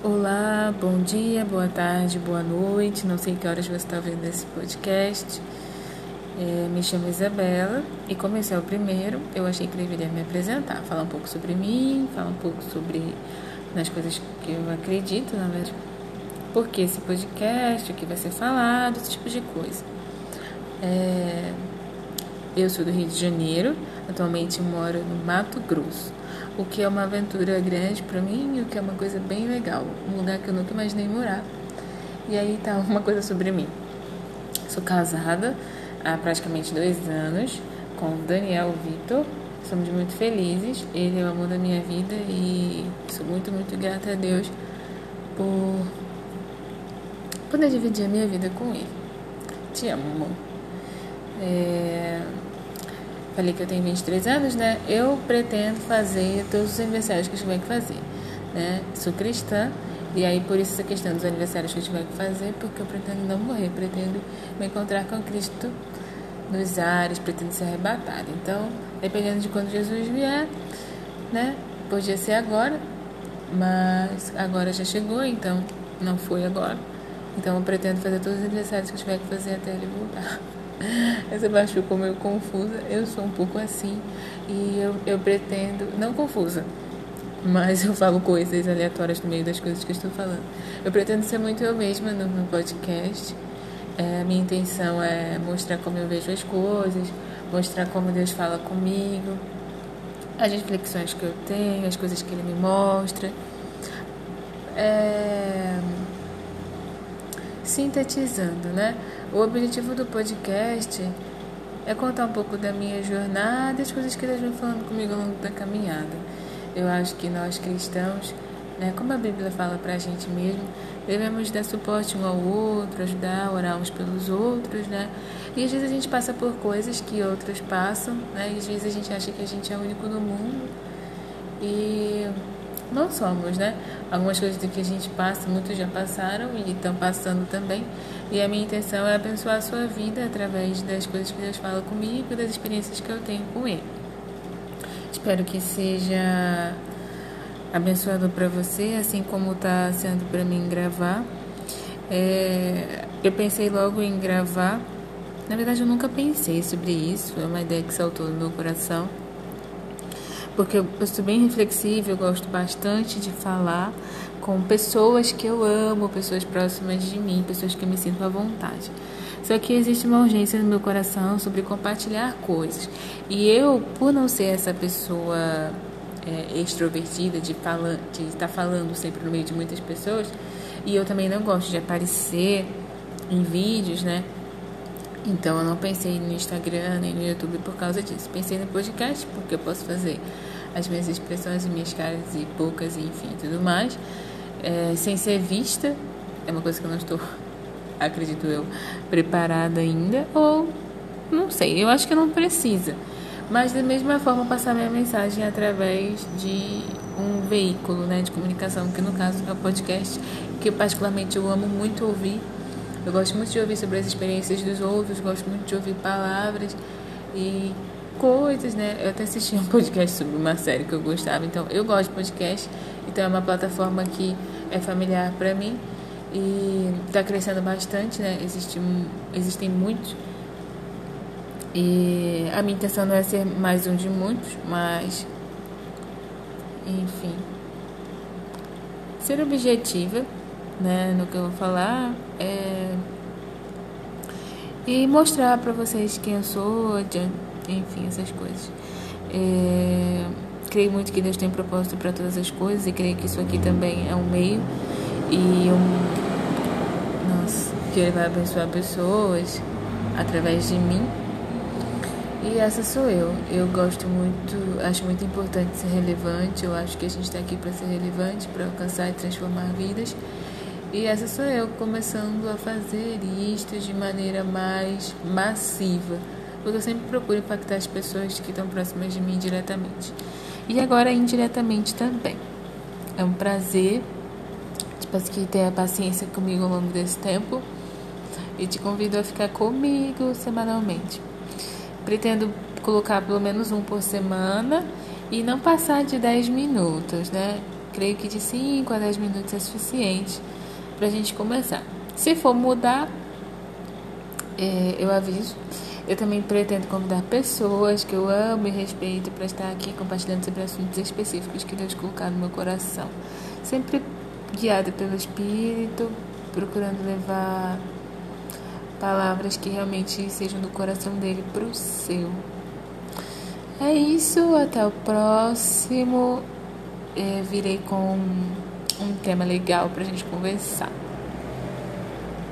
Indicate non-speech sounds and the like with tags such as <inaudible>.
Olá, bom dia, boa tarde, boa noite. Não sei que horas você está vendo esse podcast. É, me chamo Isabela e como esse é o primeiro, eu achei que deveria me apresentar, falar um pouco sobre mim, falar um pouco sobre nas coisas que eu acredito, na verdade. Por que esse podcast, o que vai ser falado, esse tipo de coisa. É, eu sou do Rio de Janeiro, atualmente moro no Mato Grosso o que é uma aventura grande para mim e o que é uma coisa bem legal, um lugar que eu nunca imaginei morar. E aí tá uma coisa sobre mim. Sou casada há praticamente dois anos com Daniel Vitor. Somos muito felizes. Ele é o amor da minha vida e sou muito, muito grata a Deus por poder dividir a minha vida com ele. Te amo, amor. É... Falei que eu tenho 23 anos, né? Eu pretendo fazer todos os aniversários que eu tiver que fazer, né? Sou cristã e aí por isso essa questão dos aniversários que eu tiver que fazer, porque eu pretendo não morrer, pretendo me encontrar com Cristo nos ares, pretendo ser arrebatado. Então, dependendo de quando Jesus vier, né? Podia ser agora, mas agora já chegou, então não foi agora. Então eu pretendo fazer todos os aniversários que eu tiver que fazer até ele voltar. <laughs> Essa parte ficou meio confusa. Eu sou um pouco assim e eu, eu pretendo. Não confusa, mas eu falo coisas aleatórias no meio das coisas que eu estou falando. Eu pretendo ser muito eu mesma no meu podcast. É, minha intenção é mostrar como eu vejo as coisas, mostrar como Deus fala comigo, as reflexões que eu tenho, as coisas que Ele me mostra. É... Sintetizando, né? O objetivo do podcast é contar um pouco da minha jornada e as coisas que Deus vem falando comigo ao longo da caminhada. Eu acho que nós cristãos, né, como a Bíblia fala para a gente mesmo, devemos dar suporte um ao outro, ajudar, orar uns pelos outros, né? E às vezes a gente passa por coisas que outros passam, né? E às vezes a gente acha que a gente é o único no mundo. E não somos, né? Algumas coisas que a gente passa, muitos já passaram e estão passando também. E a minha intenção é abençoar a sua vida através das coisas que Deus fala comigo e das experiências que eu tenho com Ele. Espero que seja abençoado para você, assim como está sendo para mim gravar. É, eu pensei logo em gravar. Na verdade, eu nunca pensei sobre isso. Foi uma ideia que saltou no meu coração porque eu, sou bem reflexiva, eu gosto bastante de falar com pessoas que eu amo, pessoas próximas de mim, pessoas que eu me sinto à vontade. Só que existe uma urgência no meu coração sobre compartilhar coisas. E eu, por não ser essa pessoa é, extrovertida, de, fala, de estar falando sempre no meio de muitas pessoas, e eu também não gosto de aparecer em vídeos, né? Então eu não pensei no Instagram nem no YouTube por causa disso. Pensei no podcast porque eu posso fazer as minhas expressões, as minhas caras e bocas e enfim tudo mais, é, sem ser vista. É uma coisa que eu não estou, <laughs> acredito eu, preparada ainda. Ou não sei, eu acho que não precisa. Mas da mesma forma passar minha mensagem através de um veículo né, de comunicação, que no caso é o podcast, que particularmente eu amo muito ouvir eu gosto muito de ouvir sobre as experiências dos outros, gosto muito de ouvir palavras e coisas, né? Eu até assisti um <laughs> podcast sobre uma série que eu gostava, então eu gosto de podcast, então é uma plataforma que é familiar para mim e está crescendo bastante, né? Existe, existem muitos e a minha intenção não é ser mais um de muitos, mas enfim, ser objetiva né, no que eu vou falar é, e mostrar para vocês quem eu sou, enfim, essas coisas. É, creio muito que Deus tem propósito para todas as coisas e creio que isso aqui também é um meio e um nossa, que ele vai abençoar pessoas através de mim. E essa sou eu. Eu gosto muito, acho muito importante ser relevante. Eu acho que a gente está aqui para ser relevante, para alcançar e transformar vidas. E essa sou eu começando a fazer isto de maneira mais massiva, porque eu sempre procuro impactar as pessoas que estão próximas de mim diretamente. E agora indiretamente também. É um prazer, tipo que tenha paciência comigo ao longo desse tempo e te convido a ficar comigo semanalmente. Pretendo colocar pelo menos um por semana e não passar de 10 minutos, né? creio que de 5 a 10 minutos é suficiente para a gente começar. Se for mudar, é, eu aviso. Eu também pretendo convidar pessoas que eu amo e respeito para estar aqui compartilhando sobre assuntos específicos que Deus colocar no meu coração. Sempre guiada pelo Espírito, procurando levar palavras que realmente sejam do coração dele para o seu. É isso, até o próximo. É, virei com um tema legal para a gente conversar.